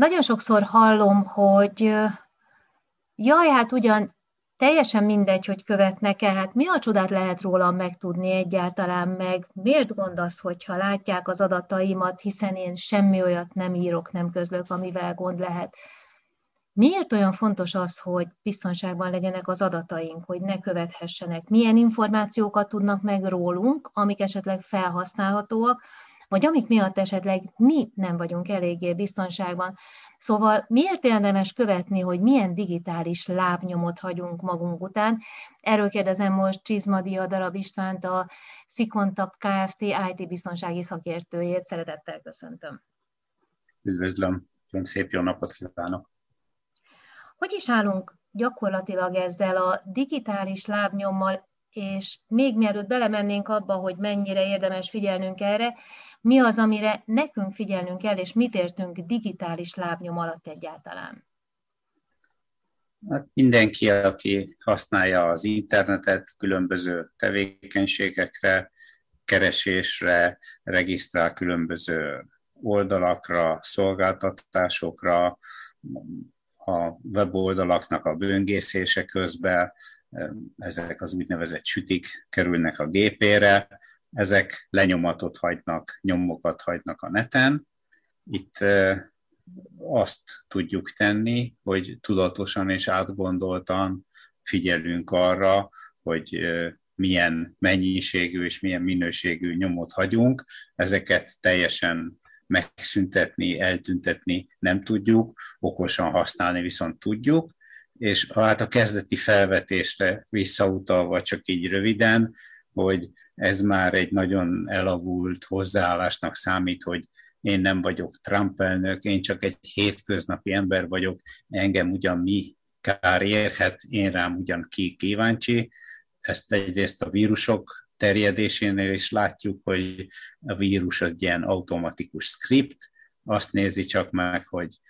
Nagyon sokszor hallom, hogy jaj, hát ugyan teljesen mindegy, hogy követnek-e, hát mi a csodát lehet rólam megtudni egyáltalán meg, miért gondolsz, hogyha látják az adataimat, hiszen én semmi olyat nem írok, nem közlök, amivel gond lehet. Miért olyan fontos az, hogy biztonságban legyenek az adataink, hogy ne követhessenek? Milyen információkat tudnak meg rólunk, amik esetleg felhasználhatóak, vagy amik miatt esetleg mi nem vagyunk eléggé biztonságban. Szóval miért érdemes követni, hogy milyen digitális lábnyomot hagyunk magunk után? Erről kérdezem most Csizmadia Darab Istvánt, a Szikontak Kft. IT biztonsági szakértőjét. Szeretettel köszöntöm. Üdvözlöm, szép jó napot kívánok! Hogy is állunk gyakorlatilag ezzel a digitális lábnyommal, és még mielőtt belemennénk abba, hogy mennyire érdemes figyelnünk erre, mi az, amire nekünk figyelnünk kell, és mit értünk digitális lábnyom alatt egyáltalán? Hát mindenki, aki használja az internetet különböző tevékenységekre, keresésre, regisztrál különböző oldalakra, szolgáltatásokra, a weboldalaknak a böngészése közben, ezek az úgynevezett sütik kerülnek a gépére, ezek lenyomatot hagynak, nyomokat hagynak a neten. Itt azt tudjuk tenni, hogy tudatosan és átgondoltan figyelünk arra, hogy milyen mennyiségű és milyen minőségű nyomot hagyunk. Ezeket teljesen megszüntetni, eltüntetni nem tudjuk, okosan használni viszont tudjuk, és hát a kezdeti felvetésre visszautalva csak így röviden, hogy ez már egy nagyon elavult hozzáállásnak számít, hogy én nem vagyok Trump elnök, én csak egy hétköznapi ember vagyok, engem ugyan mi kár érhet, én rám ugyan ki kíváncsi. Ezt egyrészt a vírusok terjedésénél is látjuk, hogy a vírus egy ilyen automatikus script, azt nézi csak meg, hogy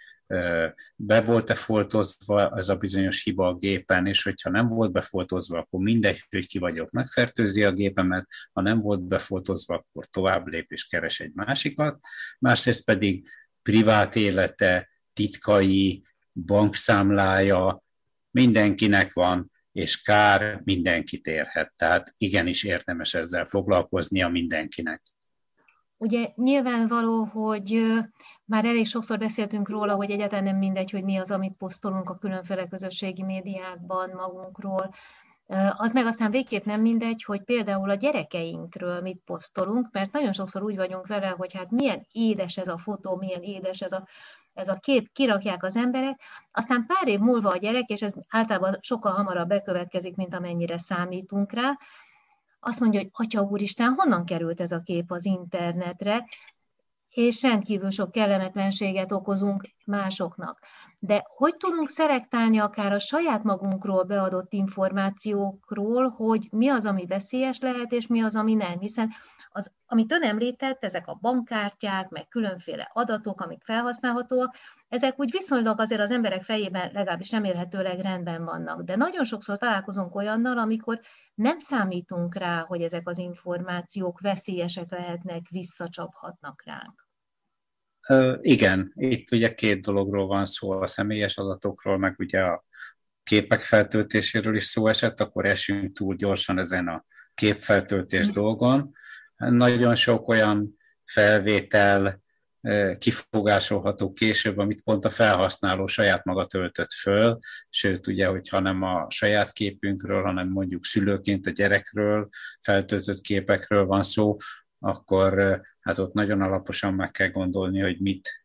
be volt-e foltozva ez a bizonyos hiba a gépen, és hogyha nem volt befoltozva, akkor mindegy, hogy ki vagyok, megfertőzi a gépemet, ha nem volt befoltozva, akkor tovább lép és keres egy másikat. Másrészt pedig privát élete, titkai, bankszámlája, mindenkinek van, és kár mindenkit érhet. Tehát igenis érdemes ezzel foglalkoznia mindenkinek. Ugye nyilvánvaló, hogy már elég sokszor beszéltünk róla, hogy egyáltalán nem mindegy, hogy mi az, amit posztolunk a különféle közösségi médiákban magunkról, az meg aztán végképp nem mindegy, hogy például a gyerekeinkről mit posztolunk, mert nagyon sokszor úgy vagyunk vele, hogy hát milyen édes ez a fotó, milyen édes ez a, ez a kép, kirakják az emberek, aztán pár év múlva a gyerek, és ez általában sokkal hamarabb bekövetkezik, mint amennyire számítunk rá, azt mondja, hogy Atya Úristen, honnan került ez a kép az internetre, és rendkívül sok kellemetlenséget okozunk másoknak. De hogy tudunk szelektálni akár a saját magunkról beadott információkról, hogy mi az, ami veszélyes lehet, és mi az, ami nem, hiszen az, amit ön említett, ezek a bankkártyák, meg különféle adatok, amik felhasználhatóak, ezek úgy viszonylag azért az emberek fejében legalábbis remélhetőleg rendben vannak. De nagyon sokszor találkozunk olyannal, amikor nem számítunk rá, hogy ezek az információk veszélyesek lehetnek, visszacsaphatnak ránk. Igen, itt ugye két dologról van szó, a személyes adatokról, meg ugye a képek feltöltéséről is szó esett, akkor esünk túl gyorsan ezen a képfeltöltés mm. dolgon. Nagyon sok olyan felvétel kifogásolható később, amit pont a felhasználó saját maga töltött föl, sőt, ugye, hogyha nem a saját képünkről, hanem mondjuk szülőként a gyerekről feltöltött képekről van szó, akkor hát ott nagyon alaposan meg kell gondolni, hogy mit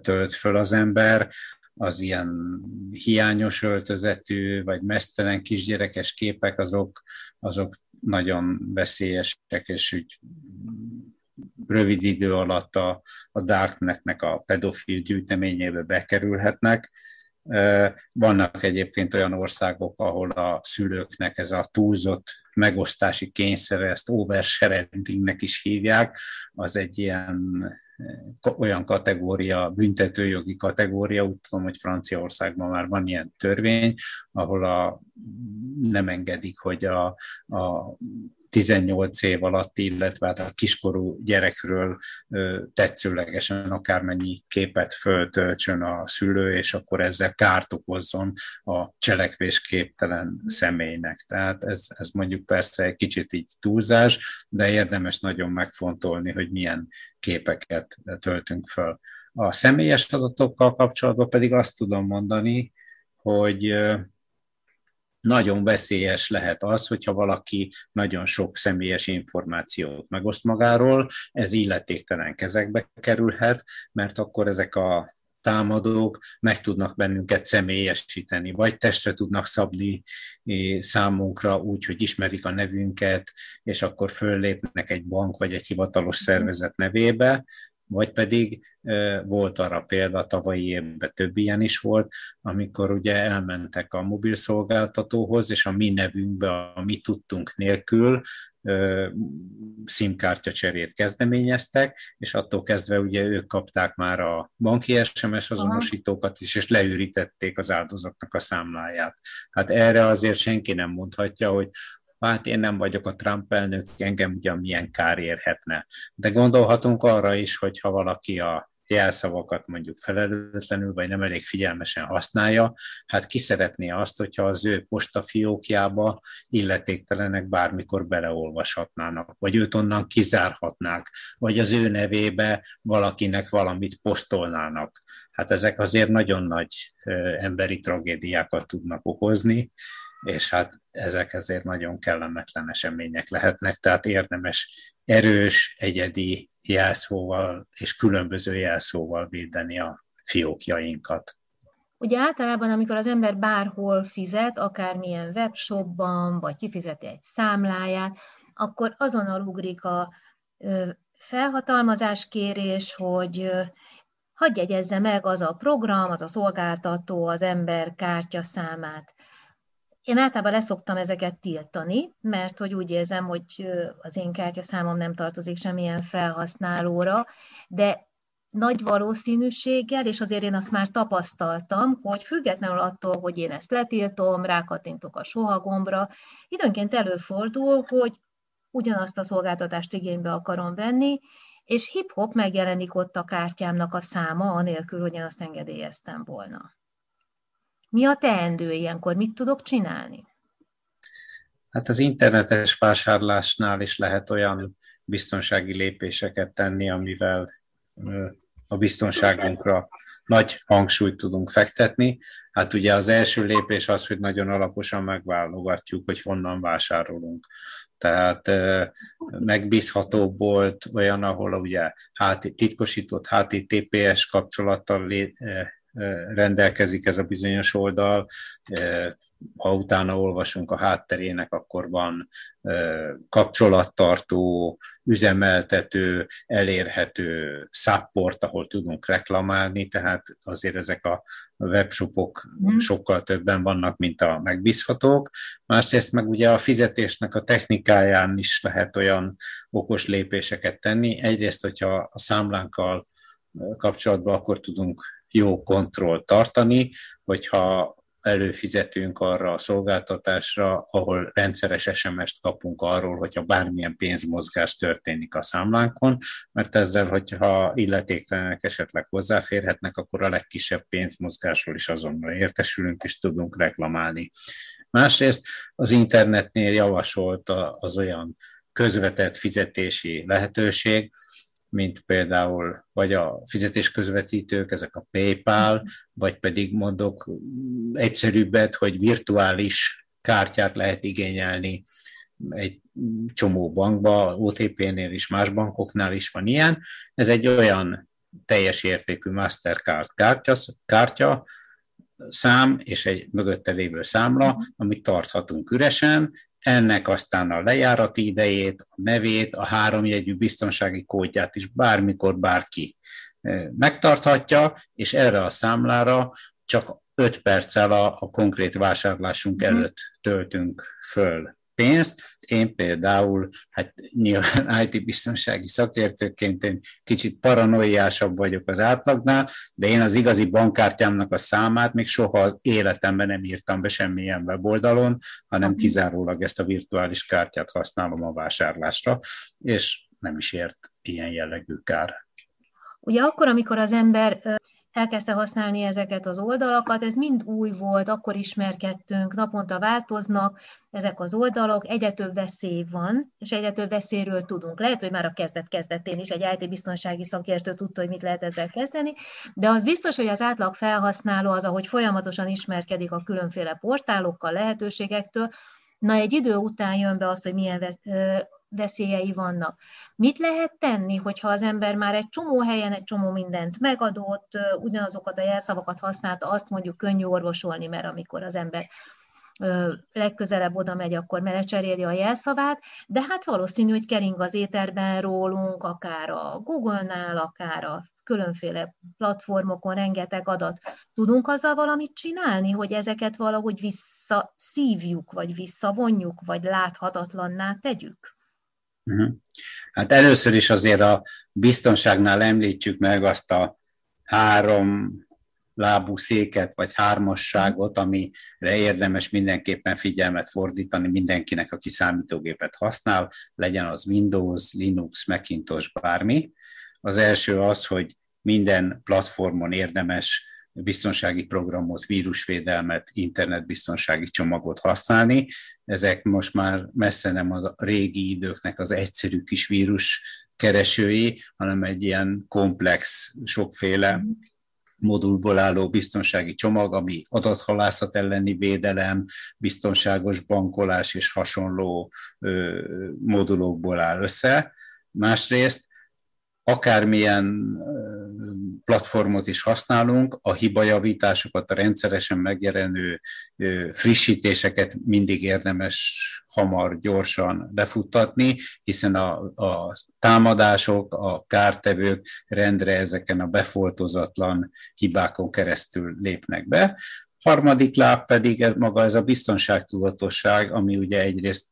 tölt föl az ember, az ilyen hiányos öltözetű, vagy mesztelen kisgyerekes képek, azok, azok nagyon veszélyesek, és úgy rövid idő alatt a, a Darknetnek a pedofil gyűjteményébe bekerülhetnek. Vannak egyébként olyan országok, ahol a szülőknek ez a túlzott megosztási kényszere, ezt oversharingnek is hívják, az egy ilyen olyan kategória, büntetőjogi kategória, úgy tudom, hogy Franciaországban már van ilyen törvény, ahol a, nem engedik, hogy a, a 18 év alatt, illetve hát a kiskorú gyerekről tetszőlegesen akármennyi képet föltöltsön a szülő, és akkor ezzel kárt okozzon a cselekvésképtelen személynek. Tehát ez, ez mondjuk persze egy kicsit így túlzás, de érdemes nagyon megfontolni, hogy milyen képeket töltünk föl. A személyes adatokkal kapcsolatban pedig azt tudom mondani, hogy nagyon veszélyes lehet az, hogyha valaki nagyon sok személyes információt megoszt magáról, ez illetéktelen kezekbe kerülhet, mert akkor ezek a támadók meg tudnak bennünket személyesíteni, vagy testre tudnak szabni számunkra úgy, hogy ismerik a nevünket, és akkor föllépnek egy bank vagy egy hivatalos szervezet nevébe, vagy pedig volt arra példa, tavalyi évben több ilyen is volt, amikor ugye elmentek a mobil szolgáltatóhoz, és a mi nevünkbe, a mi tudtunk nélkül SIM-kártya cserét kezdeményeztek, és attól kezdve ugye ők kapták már a banki SMS azonosítókat is, és leürítették az áldozatnak a számláját. Hát erre azért senki nem mondhatja, hogy hát én nem vagyok a Trump elnök, engem ugyan milyen kár érhetne. De gondolhatunk arra is, hogy ha valaki a jelszavakat mondjuk felelőtlenül, vagy nem elég figyelmesen használja, hát ki szeretné azt, hogyha az ő postafiókjába illetéktelenek bármikor beleolvashatnának, vagy őt onnan kizárhatnák, vagy az ő nevébe valakinek valamit posztolnának. Hát ezek azért nagyon nagy emberi tragédiákat tudnak okozni, és hát ezek ezért nagyon kellemetlen események lehetnek, tehát érdemes erős, egyedi jelszóval és különböző jelszóval védeni a fiókjainkat. Ugye általában, amikor az ember bárhol fizet, akármilyen webshopban, vagy kifizeti egy számláját, akkor azonnal ugrik a felhatalmazás kérés, hogy hagyj jegyezze meg az a program, az a szolgáltató az ember kártya számát. Én általában leszoktam ezeket tiltani, mert hogy úgy érzem, hogy az én kártyaszámom nem tartozik semmilyen felhasználóra, de nagy valószínűséggel, és azért én azt már tapasztaltam, hogy függetlenül attól, hogy én ezt letiltom, rákattintok a soha gombra, időnként előfordul, hogy ugyanazt a szolgáltatást igénybe akarom venni, és hip-hop megjelenik ott a kártyámnak a száma, anélkül, hogy én azt engedélyeztem volna. Mi a teendő ilyenkor? Mit tudok csinálni? Hát az internetes vásárlásnál is lehet olyan biztonsági lépéseket tenni, amivel a biztonságunkra nagy hangsúlyt tudunk fektetni. Hát ugye az első lépés az, hogy nagyon alaposan megválogatjuk, hogy honnan vásárolunk. Tehát megbízhatóbb volt olyan, ahol ugye titkosított HTTPS kapcsolattal rendelkezik ez a bizonyos oldal. Ha utána olvasunk a hátterének, akkor van kapcsolattartó, üzemeltető, elérhető support, ahol tudunk reklamálni, tehát azért ezek a webshopok mm. sokkal többen vannak, mint a megbízhatók. Másrészt meg ugye a fizetésnek a technikáján is lehet olyan okos lépéseket tenni. Egyrészt, hogyha a számlánkkal kapcsolatban akkor tudunk jó kontrollt tartani, hogyha előfizetünk arra a szolgáltatásra, ahol rendszeres SMS-t kapunk arról, hogyha bármilyen pénzmozgás történik a számlánkon, mert ezzel, hogyha illetéktelenek esetleg hozzáférhetnek, akkor a legkisebb pénzmozgásról is azonnal értesülünk, és tudunk reklamálni. Másrészt az internetnél javasolt az olyan közvetett fizetési lehetőség, mint például vagy a fizetésközvetítők, ezek a PayPal, vagy pedig mondok egyszerűbbet, hogy virtuális kártyát lehet igényelni egy csomó bankba, OTP-nél is, más bankoknál is van ilyen. Ez egy olyan teljes értékű Mastercard kártya, kártya szám és egy mögötte lévő számla, amit tarthatunk üresen, ennek aztán a lejárati idejét, a nevét, a háromjegyű biztonsági kódját is bármikor bárki megtarthatja, és erre a számlára csak 5 perccel a, a konkrét vásárlásunk mhm. előtt töltünk föl pénzt. Én például, hát nyilván IT-biztonsági szakértőként én kicsit paranoiásabb vagyok az átlagnál, de én az igazi bankkártyámnak a számát még soha az életemben nem írtam be semmilyen weboldalon, hanem kizárólag ezt a virtuális kártyát használom a vásárlásra, és nem is ért ilyen jellegű kár. Ugye akkor, amikor az ember elkezdte használni ezeket az oldalakat, ez mind új volt, akkor ismerkedtünk, naponta változnak ezek az oldalak, egyre több veszély van, és egyre több veszélyről tudunk. Lehet, hogy már a kezdet-kezdetén is egy IT-biztonsági szakértő tudta, hogy mit lehet ezzel kezdeni, de az biztos, hogy az átlag felhasználó az, ahogy folyamatosan ismerkedik a különféle portálokkal, lehetőségektől, na egy idő után jön be az, hogy milyen veszélyei vannak. Mit lehet tenni, hogyha az ember már egy csomó helyen egy csomó mindent megadott, ugyanazokat a jelszavakat használta, azt mondjuk könnyű orvosolni, mert amikor az ember legközelebb oda megy, akkor lecseréli a jelszavát, de hát valószínű, hogy kering az éterben rólunk, akár a Google-nál, akár a különféle platformokon rengeteg adat. Tudunk azzal valamit csinálni, hogy ezeket valahogy visszaszívjuk, vagy visszavonjuk, vagy láthatatlanná tegyük? Uh-huh. Hát először is azért a biztonságnál említsük meg azt a három lábú széket, vagy hármasságot, amire érdemes mindenképpen figyelmet fordítani mindenkinek, aki számítógépet használ, legyen az Windows, Linux, Macintosh, bármi. Az első az, hogy minden platformon érdemes biztonsági programot, vírusvédelmet, internetbiztonsági csomagot használni. Ezek most már messze nem a régi időknek az egyszerű kis vírus keresői, hanem egy ilyen komplex, sokféle modulból álló biztonsági csomag, ami adathalászat elleni védelem, biztonságos bankolás és hasonló ö, modulokból áll össze. Másrészt akármilyen platformot is használunk, a hibajavításokat, a rendszeresen megjelenő frissítéseket mindig érdemes hamar, gyorsan lefuttatni, hiszen a, a támadások, a kártevők rendre ezeken a befoltozatlan hibákon keresztül lépnek be. Harmadik láb pedig ez maga ez a biztonságtudatosság, ami ugye egyrészt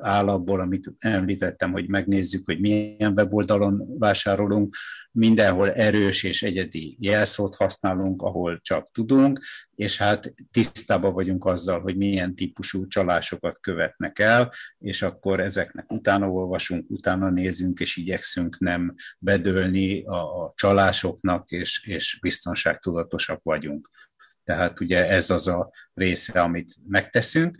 áll abból, amit említettem, hogy megnézzük, hogy milyen weboldalon vásárolunk, mindenhol erős és egyedi jelszót használunk, ahol csak tudunk, és hát tisztában vagyunk azzal, hogy milyen típusú csalásokat követnek el, és akkor ezeknek utána olvasunk, utána nézünk, és igyekszünk nem bedőlni a, a csalásoknak, és, és biztonságtudatosak vagyunk. Tehát ugye ez az a része, amit megteszünk.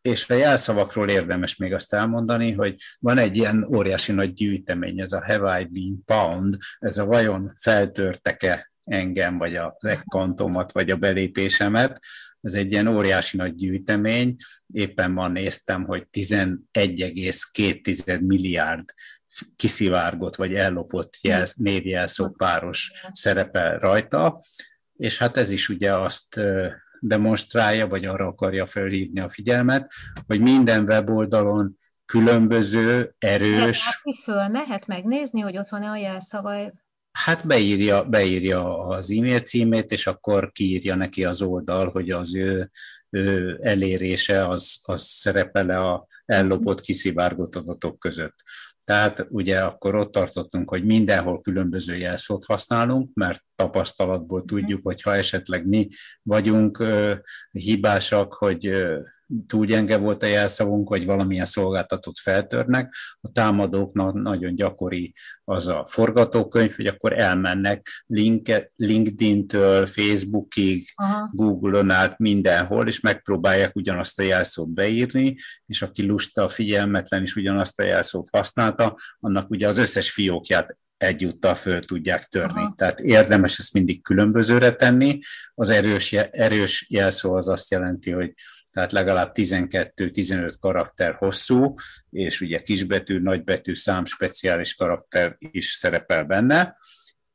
És a jelszavakról érdemes még azt elmondani, hogy van egy ilyen óriási nagy gyűjtemény, ez a Have I Been Pound, ez a vajon feltörtek-e engem, vagy a legkantomat, vagy a belépésemet. Ez egy ilyen óriási nagy gyűjtemény. Éppen ma néztem, hogy 11,2 milliárd kiszivárgott, vagy ellopott jelsz, névjelszó páros szerepel rajta és hát ez is ugye azt demonstrálja, vagy arra akarja felhívni a figyelmet, hogy minden weboldalon különböző, erős... Föl mehet megnézni, hogy ott van-e a jelszava? Hát beírja, beírja az e-mail címét, és akkor kiírja neki az oldal, hogy az ő, ő elérése az, az szerepele a ellopott, kiszivárgott adatok között. Tehát ugye akkor ott tartottunk, hogy mindenhol különböző jelszót használunk, mert tapasztalatból mhm. tudjuk, hogy ha esetleg mi vagyunk hibásak, hogy túl gyenge volt a jelszavunk, vagy valamilyen szolgáltatót feltörnek, a támadóknak nagyon gyakori az a forgatókönyv, hogy akkor elmennek LinkedIn-től Facebookig, Google-on át mindenhol, és megpróbálják ugyanazt a jelszót beírni, és aki lusta, figyelmetlen is ugyanazt a jelszót használta, annak ugye az összes fiókját egyúttal föl tudják törni. Aha. Tehát érdemes ezt mindig különbözőre tenni. Az erős, erős jelszó az azt jelenti, hogy tehát legalább 12-15 karakter hosszú, és ugye kisbetű, nagybetű, szám, speciális karakter is szerepel benne.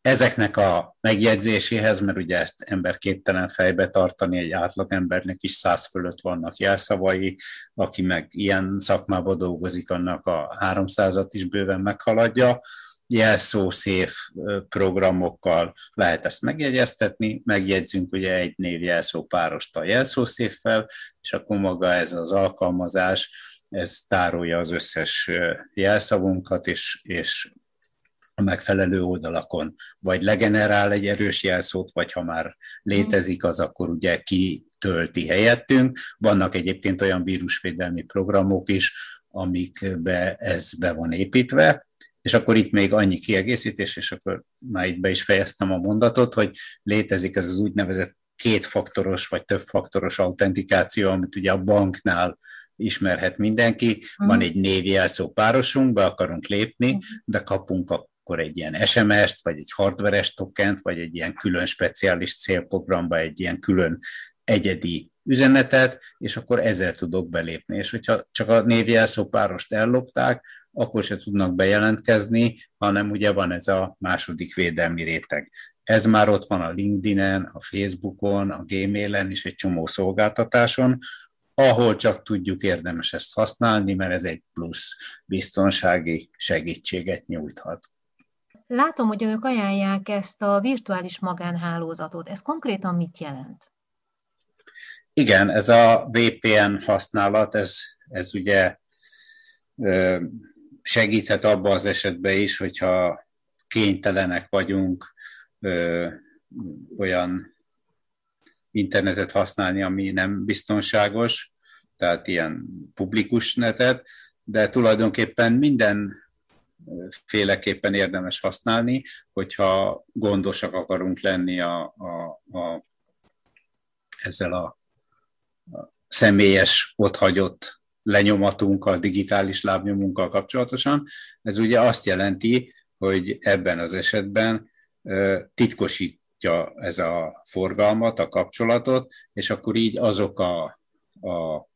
Ezeknek a megjegyzéséhez, mert ugye ezt ember képtelen fejbe tartani, egy átlagembernek is száz fölött vannak jelszavai, aki meg ilyen szakmában dolgozik, annak a 300-at is bőven meghaladja, jelszószév programokkal lehet ezt megjegyeztetni, megjegyzünk ugye egy név jelszó párost a jelszószévvel, és akkor maga ez az alkalmazás ez tárolja az összes jelszavunkat, és, és a megfelelő oldalakon vagy legenerál egy erős jelszót, vagy ha már létezik az, akkor ugye kitölti helyettünk. Vannak egyébként olyan vírusvédelmi programok is, amikbe ez be van építve, és akkor itt még annyi kiegészítés, és akkor már itt be is fejeztem a mondatot, hogy létezik ez az úgynevezett kétfaktoros vagy többfaktoros autentikáció, amit ugye a banknál ismerhet mindenki. Van mhm. egy névjelszó párosunk, be akarunk lépni, mhm. de kapunk akkor egy ilyen SMS-t, vagy egy hardveres tokent, vagy egy ilyen külön speciális célprogramba egy ilyen külön egyedi üzenetet, és akkor ezzel tudok belépni. És hogyha csak a névjelszó párost ellopták, akkor se tudnak bejelentkezni, hanem ugye van ez a második védelmi réteg. Ez már ott van a LinkedIn-en, a Facebookon, a Gmailen és egy csomó szolgáltatáson, ahol csak tudjuk érdemes ezt használni, mert ez egy plusz biztonsági segítséget nyújthat. Látom, hogy ők ajánlják ezt a virtuális magánhálózatot. Ez konkrétan mit jelent? Igen, ez a VPN használat, ez, ez ugye segíthet abba az esetben is, hogyha kénytelenek vagyunk olyan internetet használni, ami nem biztonságos, tehát ilyen publikus netet, de tulajdonképpen minden féleképpen érdemes használni, hogyha gondosak akarunk lenni a, a, a, ezzel a személyes, otthagyott lenyomatunkkal, digitális lábnyomunkkal kapcsolatosan. Ez ugye azt jelenti, hogy ebben az esetben titkosítja ez a forgalmat, a kapcsolatot, és akkor így azok a, a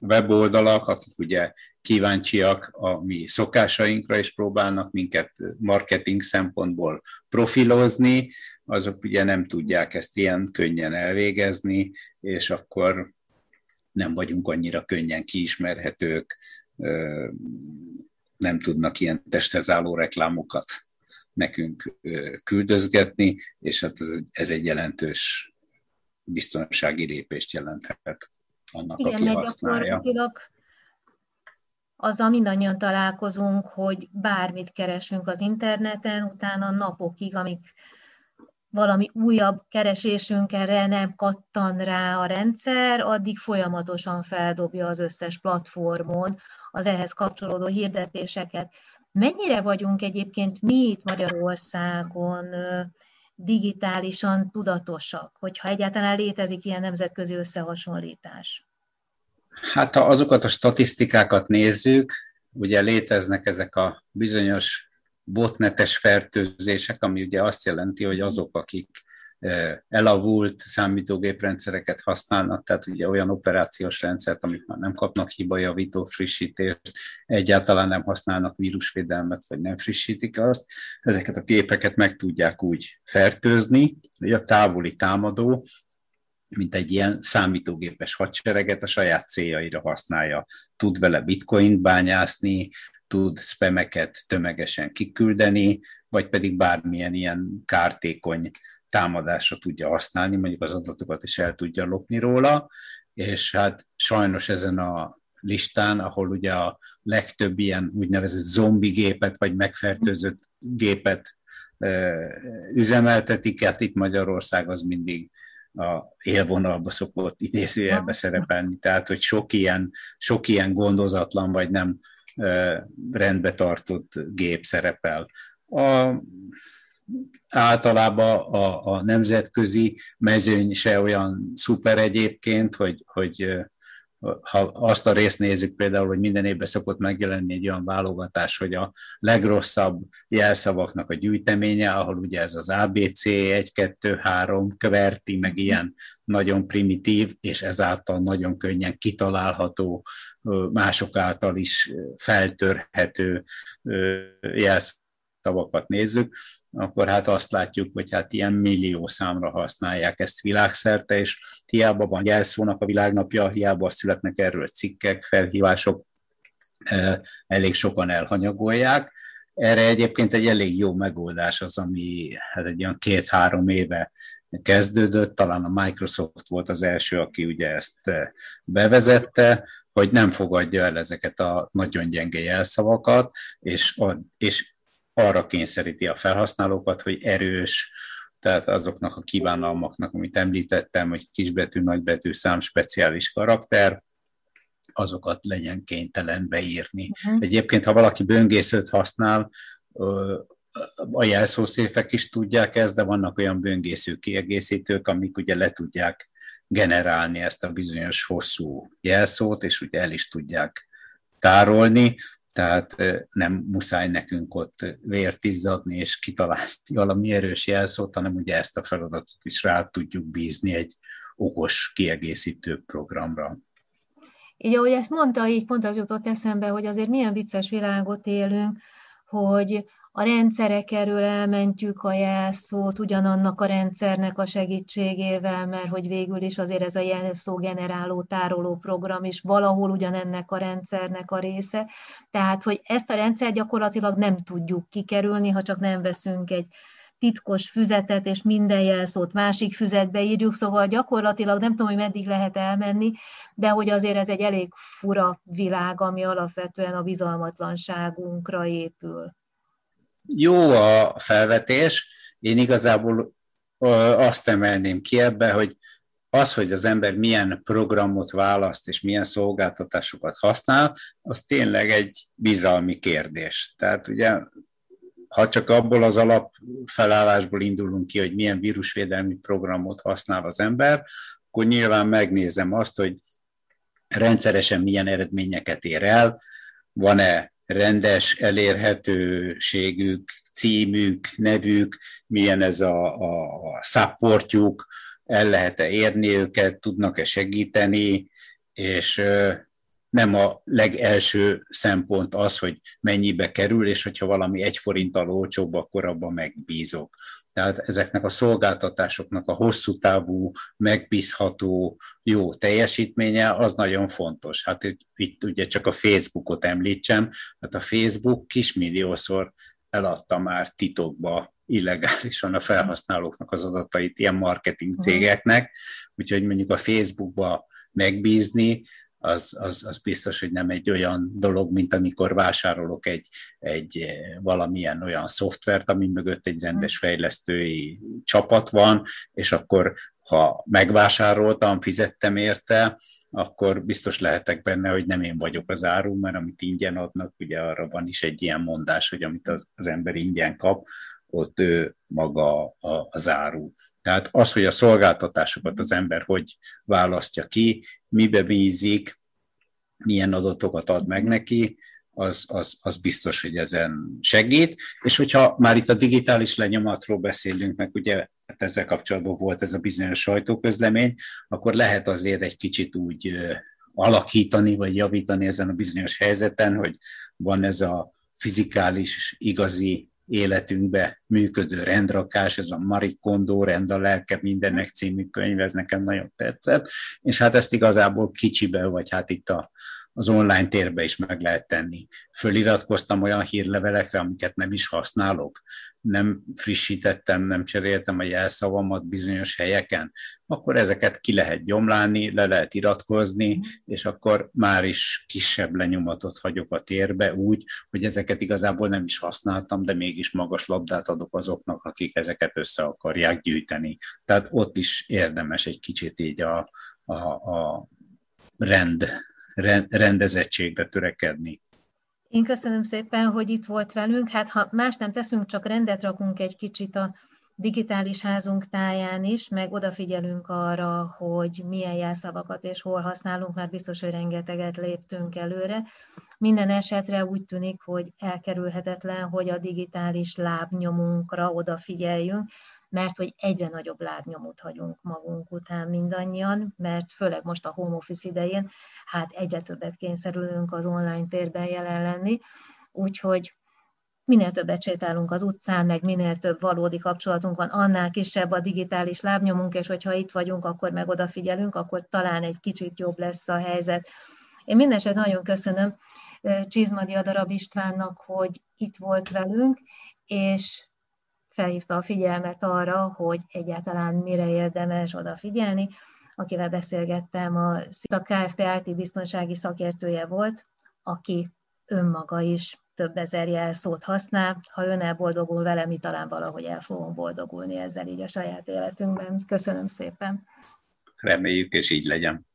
weboldalak, akik ugye kíváncsiak a mi szokásainkra, és próbálnak minket marketing szempontból profilozni, azok ugye nem tudják ezt ilyen könnyen elvégezni, és akkor nem vagyunk annyira könnyen kiismerhetők, nem tudnak ilyen testhez álló reklámokat nekünk küldözgetni, és hát ez, egy jelentős biztonsági lépést jelenthet annak, Igen, aki használja. azzal mindannyian találkozunk, hogy bármit keresünk az interneten, utána napokig, amíg valami újabb keresésünkre nem kattan rá a rendszer, addig folyamatosan feldobja az összes platformon az ehhez kapcsolódó hirdetéseket. Mennyire vagyunk egyébként mi itt Magyarországon digitálisan tudatosak, hogyha egyáltalán létezik ilyen nemzetközi összehasonlítás? Hát ha azokat a statisztikákat nézzük, ugye léteznek ezek a bizonyos botnetes fertőzések, ami ugye azt jelenti, hogy azok, akik elavult számítógéprendszereket használnak, tehát ugye olyan operációs rendszert, amit már nem kapnak hibajavító frissítést, egyáltalán nem használnak vírusvédelmet, vagy nem frissítik azt, ezeket a képeket meg tudják úgy fertőzni, hogy a távoli támadó mint egy ilyen számítógépes hadsereget a saját céljaira használja. Tud vele bitcoint bányászni, tud spameket tömegesen kiküldeni, vagy pedig bármilyen ilyen kártékony támadásra tudja használni, mondjuk az adatokat is el tudja lopni róla, és hát sajnos ezen a listán, ahol ugye a legtöbb ilyen úgynevezett zombi gépet, vagy megfertőzött gépet üzemeltetik, hát itt Magyarország az mindig a élvonalba szokott idézőjelbe szerepelni, tehát hogy sok ilyen, sok ilyen gondozatlan vagy nem rendbe tartott gép szerepel. A, általában a, a nemzetközi mezőny se olyan szuper egyébként, hogy, hogy ha azt a részt nézzük például, hogy minden évben szokott megjelenni egy olyan válogatás, hogy a legrosszabb jelszavaknak a gyűjteménye, ahol ugye ez az ABC 1, 2, 3, kverti, meg ilyen nagyon primitív, és ezáltal nagyon könnyen kitalálható, mások által is feltörhető jelszavakat nézzük, akkor hát azt látjuk, hogy hát ilyen millió számra használják ezt világszerte, és hiába van jelszónak a világnapja, hiába születnek erről cikkek, felhívások, elég sokan elhanyagolják. Erre egyébként egy elég jó megoldás az, ami hát egy olyan két-három éve kezdődött, talán a Microsoft volt az első, aki ugye ezt bevezette, hogy nem fogadja el ezeket a nagyon gyenge jelszavakat, és, a, és arra kényszeríti a felhasználókat, hogy erős, tehát azoknak a kívánalmaknak, amit említettem, hogy kisbetű, nagybetű, szám, speciális karakter, azokat legyen kénytelen beírni. Uh-huh. Egyébként, ha valaki böngészőt használ, a jelszószéfek is tudják ezt, de vannak olyan böngésző kiegészítők, amik ugye le tudják generálni ezt a bizonyos hosszú jelszót, és ugye el is tudják tárolni, tehát nem muszáj nekünk ott vért izzadni és kitalálni valami erős jelszót, hanem ugye ezt a feladatot is rá tudjuk bízni egy okos kiegészítő programra. Így ahogy ezt mondta, így pont az jutott eszembe, hogy azért milyen vicces világot élünk, hogy a rendszerek erről elmentjük a jelszót ugyanannak a rendszernek a segítségével, mert hogy végül is azért ez a jelszó generáló, tároló program is valahol ugyanennek a rendszernek a része. Tehát, hogy ezt a rendszer gyakorlatilag nem tudjuk kikerülni, ha csak nem veszünk egy titkos füzetet, és minden jelszót másik füzetbe írjuk, szóval gyakorlatilag nem tudom, hogy meddig lehet elmenni, de hogy azért ez egy elég fura világ, ami alapvetően a bizalmatlanságunkra épül. Jó a felvetés, én igazából azt emelném ki ebbe, hogy az, hogy az ember milyen programot választ és milyen szolgáltatásokat használ, az tényleg egy bizalmi kérdés. Tehát ugye, ha csak abból az alapfelállásból indulunk ki, hogy milyen vírusvédelmi programot használ az ember, akkor nyilván megnézem azt, hogy rendszeresen milyen eredményeket ér el, van-e rendes elérhetőségük, címük, nevük, milyen ez a, a, supportjuk, el lehet-e érni őket, tudnak-e segíteni, és nem a legelső szempont az, hogy mennyibe kerül, és hogyha valami egy forinttal olcsóbb, akkor abban megbízok. Tehát ezeknek a szolgáltatásoknak a hosszú távú, megbízható, jó teljesítménye, az nagyon fontos. Hát itt, itt ugye csak a Facebookot említsem, hát a Facebook kismilliószor eladta már titokba illegálisan a felhasználóknak az adatait ilyen marketing cégeknek, úgyhogy mondjuk a Facebookba megbízni, az, az, az biztos, hogy nem egy olyan dolog, mint amikor vásárolok egy, egy eh, valamilyen olyan szoftvert, ami mögött egy rendes mm. fejlesztői csapat van, és akkor ha megvásároltam, fizettem érte, akkor biztos lehetek benne, hogy nem én vagyok az áru, mert amit ingyen adnak, ugye arra van is egy ilyen mondás, hogy amit az, az ember ingyen kap, ott ő maga az áru. Tehát az, hogy a szolgáltatásokat az ember hogy választja ki, mibe bízik, milyen adatokat ad meg neki, az, az, az biztos, hogy ezen segít. És hogyha már itt a digitális lenyomatról beszélünk, meg ugye hát ezzel kapcsolatban volt ez a bizonyos sajtóközlemény, akkor lehet azért egy kicsit úgy alakítani, vagy javítani ezen a bizonyos helyzeten, hogy van ez a fizikális, igazi életünkbe működő rendrakás, ez a Marie Kondo rend a lelke mindennek című könyv, ez nekem nagyon tetszett, és hát ezt igazából kicsibe, vagy hát itt a, az online térbe is meg lehet tenni. Föliratkoztam olyan hírlevelekre, amiket nem is használok, nem frissítettem, nem cseréltem a jelszavamat bizonyos helyeken, akkor ezeket ki lehet gyomlálni, le lehet iratkozni, és akkor már is kisebb lenyomatot hagyok a térbe úgy, hogy ezeket igazából nem is használtam, de mégis magas labdát adok azoknak, akik ezeket össze akarják gyűjteni. Tehát ott is érdemes egy kicsit így a, a, a rend rendezettségre törekedni. Én köszönöm szépen, hogy itt volt velünk. Hát ha más nem teszünk, csak rendet rakunk egy kicsit a digitális házunk táján is, meg odafigyelünk arra, hogy milyen jelszavakat és hol használunk, mert biztos, hogy rengeteget léptünk előre. Minden esetre úgy tűnik, hogy elkerülhetetlen, hogy a digitális lábnyomunkra odafigyeljünk, mert hogy egyre nagyobb lábnyomot hagyunk magunk után mindannyian, mert főleg most a home office idején, hát egyre többet kényszerülünk az online térben jelen lenni, úgyhogy minél többet sétálunk az utcán, meg minél több valódi kapcsolatunk van, annál kisebb a digitális lábnyomunk, és hogyha itt vagyunk, akkor meg odafigyelünk, akkor talán egy kicsit jobb lesz a helyzet. Én mindeneset nagyon köszönöm eh, Csizmadi Adarab Istvánnak, hogy itt volt velünk, és felhívta a figyelmet arra, hogy egyáltalán mire érdemes odafigyelni. akivel beszélgettem, a SZITA Kft. IT biztonsági szakértője volt, aki önmaga is több ezer jelszót használ. Ha ön elboldogul vele, mi talán valahogy el fogunk boldogulni ezzel így a saját életünkben. Köszönöm szépen. Reméljük, és így legyen.